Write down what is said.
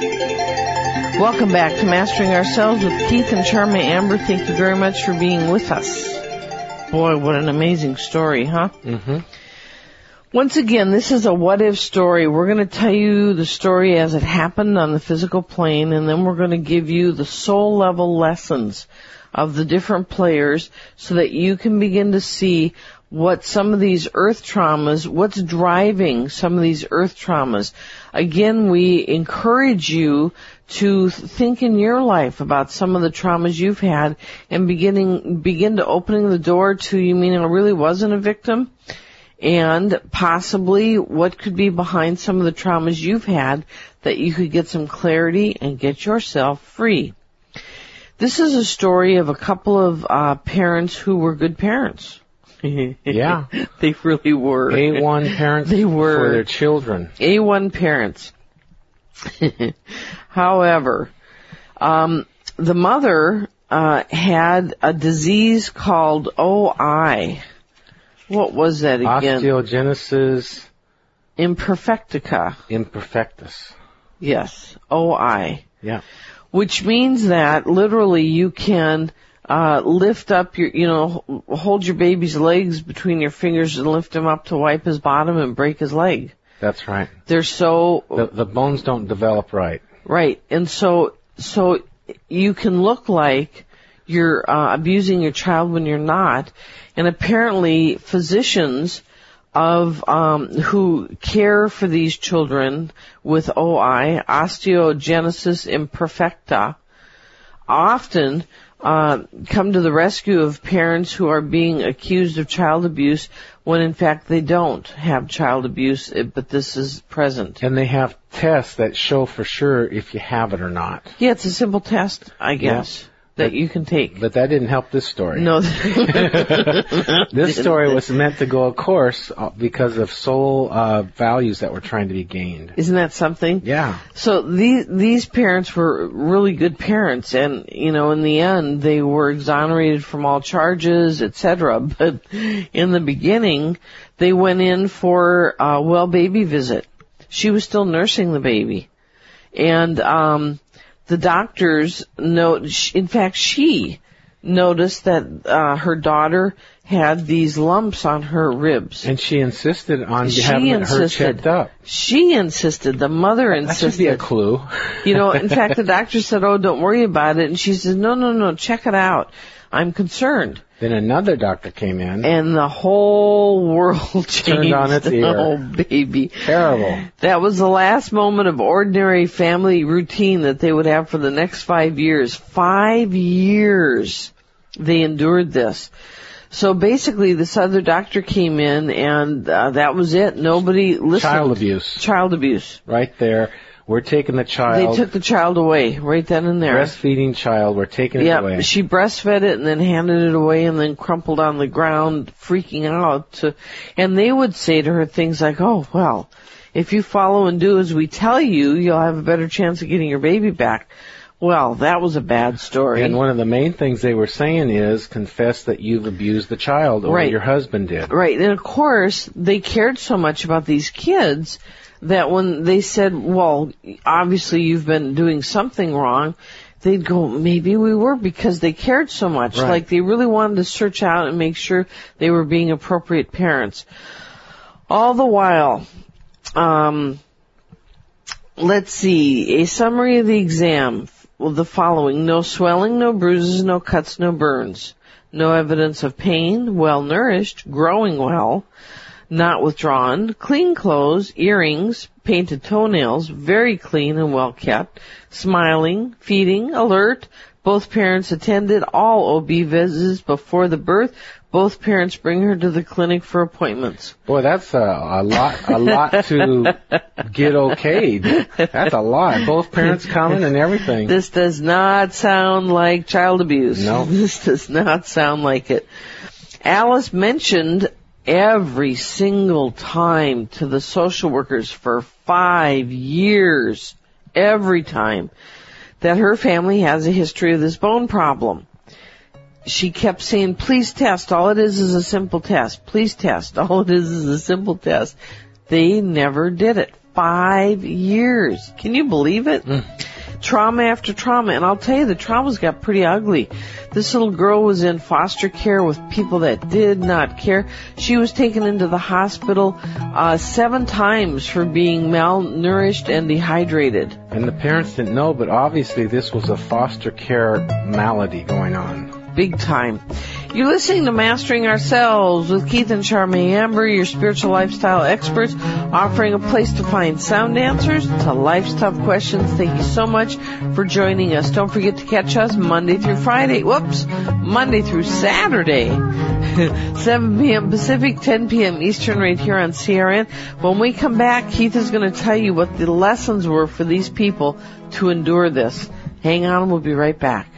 Welcome back to Mastering Ourselves with Keith and Charmaine Amber. Thank you very much for being with us. Boy, what an amazing story, huh? Mm-hmm. Once again, this is a what if story. We're going to tell you the story as it happened on the physical plane, and then we're going to give you the soul level lessons of the different players so that you can begin to see what some of these earth traumas, what's driving some of these earth traumas. Again, we encourage you to think in your life about some of the traumas you've had and beginning, begin to opening the door to you meaning I really wasn't a victim and possibly what could be behind some of the traumas you've had that you could get some clarity and get yourself free. This is a story of a couple of uh, parents who were good parents. Yeah. they really were. A1 parents They were. for their children. A1 parents. However, um, the mother uh, had a disease called OI. What was that again? Osteogenesis Imperfectica. imperfectus. Yes, OI. Yeah. Which means that literally you can uh, lift up your, you know, hold your baby's legs between your fingers and lift him up to wipe his bottom and break his leg. That's right. They're so The, the bones don't develop right. Right. And so, so you can look like you're uh, abusing your child when you're not. And apparently physicians of um, who care for these children with OI, osteogenesis imperfecta, often uh, come to the rescue of parents who are being accused of child abuse when in fact they don't have child abuse, eh, but this is present. And they have tests that show for sure if you have it or not. Yeah, it's a simple test, I guess, that you can take. But that didn't help this story. No, This story was meant to go a course uh, because of soul uh, values that were trying to be gained. isn't that something? Yeah. So these these parents were really good parents, and you know, in the end, they were exonerated from all charges, etc. But in the beginning, they went in for a well baby visit. She was still nursing the baby, and um, the doctors note. In fact, she noticed that uh, her daughter had these lumps on her ribs. And she insisted on She having her insisted. checked up. She insisted. The mother insisted. That should be a clue. You know, in fact, the doctor said, "Oh, don't worry about it," and she says, "No, no, no, check it out. I'm concerned." Then another doctor came in. And the whole world changed. on its ear. Oh, baby. Terrible. That was the last moment of ordinary family routine that they would have for the next five years. Five years they endured this. So basically, this other doctor came in, and uh, that was it. Nobody listened. Child abuse. Child abuse. Right there. We're taking the child. They took the child away right then and there. breastfeeding child. We're taking it Yeah, away. she breastfed it and then handed it away and then crumpled on the ground, freaking out. To, and they would say to her things like, "Oh, well, if you follow and do as we tell you, you'll have a better chance of getting your baby back." Well, that was a bad story. And one of the main things they were saying is confess that you've abused the child or Right. your husband did. Right, and of course, they cared so much about these kids that when they said, well, obviously you've been doing something wrong, they'd go, maybe we were because they cared so much. Right. Like they really wanted to search out and make sure they were being appropriate parents. All the while, um, let's see, a summary of the exam. Well, the following, no swelling, no bruises, no cuts, no burns. No evidence of pain, well nourished, growing well, not withdrawn, clean clothes, earrings, painted toenails, very clean and well kept, smiling, feeding, alert. Both parents attended all OB visits before the birth. Both parents bring her to the clinic for appointments. Boy, that's a, a lot, a lot to get okayed. That's a lot. Both parents coming and everything. This does not sound like child abuse. No. This does not sound like it. Alice mentioned every single time to the social workers for five years, every time, that her family has a history of this bone problem. She kept saying, please test. All it is is a simple test. Please test. All it is is a simple test. They never did it. five years. Can you believe it? Mm. Trauma after trauma, and I'll tell you, the traumas got pretty ugly. This little girl was in foster care with people that did not care. She was taken into the hospital uh, seven times for being malnourished and dehydrated. And the parents didn't know, but obviously this was a foster care malady going on. Big time. You're listening to Mastering Ourselves with Keith and Charmaine Amber, your spiritual lifestyle experts, offering a place to find sound answers to life's tough questions. Thank you so much for joining us. Don't forget to catch us Monday through Friday. Whoops. Monday through Saturday. 7 p.m. Pacific, 10 p.m. Eastern right here on CRN. When we come back, Keith is going to tell you what the lessons were for these people to endure this. Hang on, we'll be right back.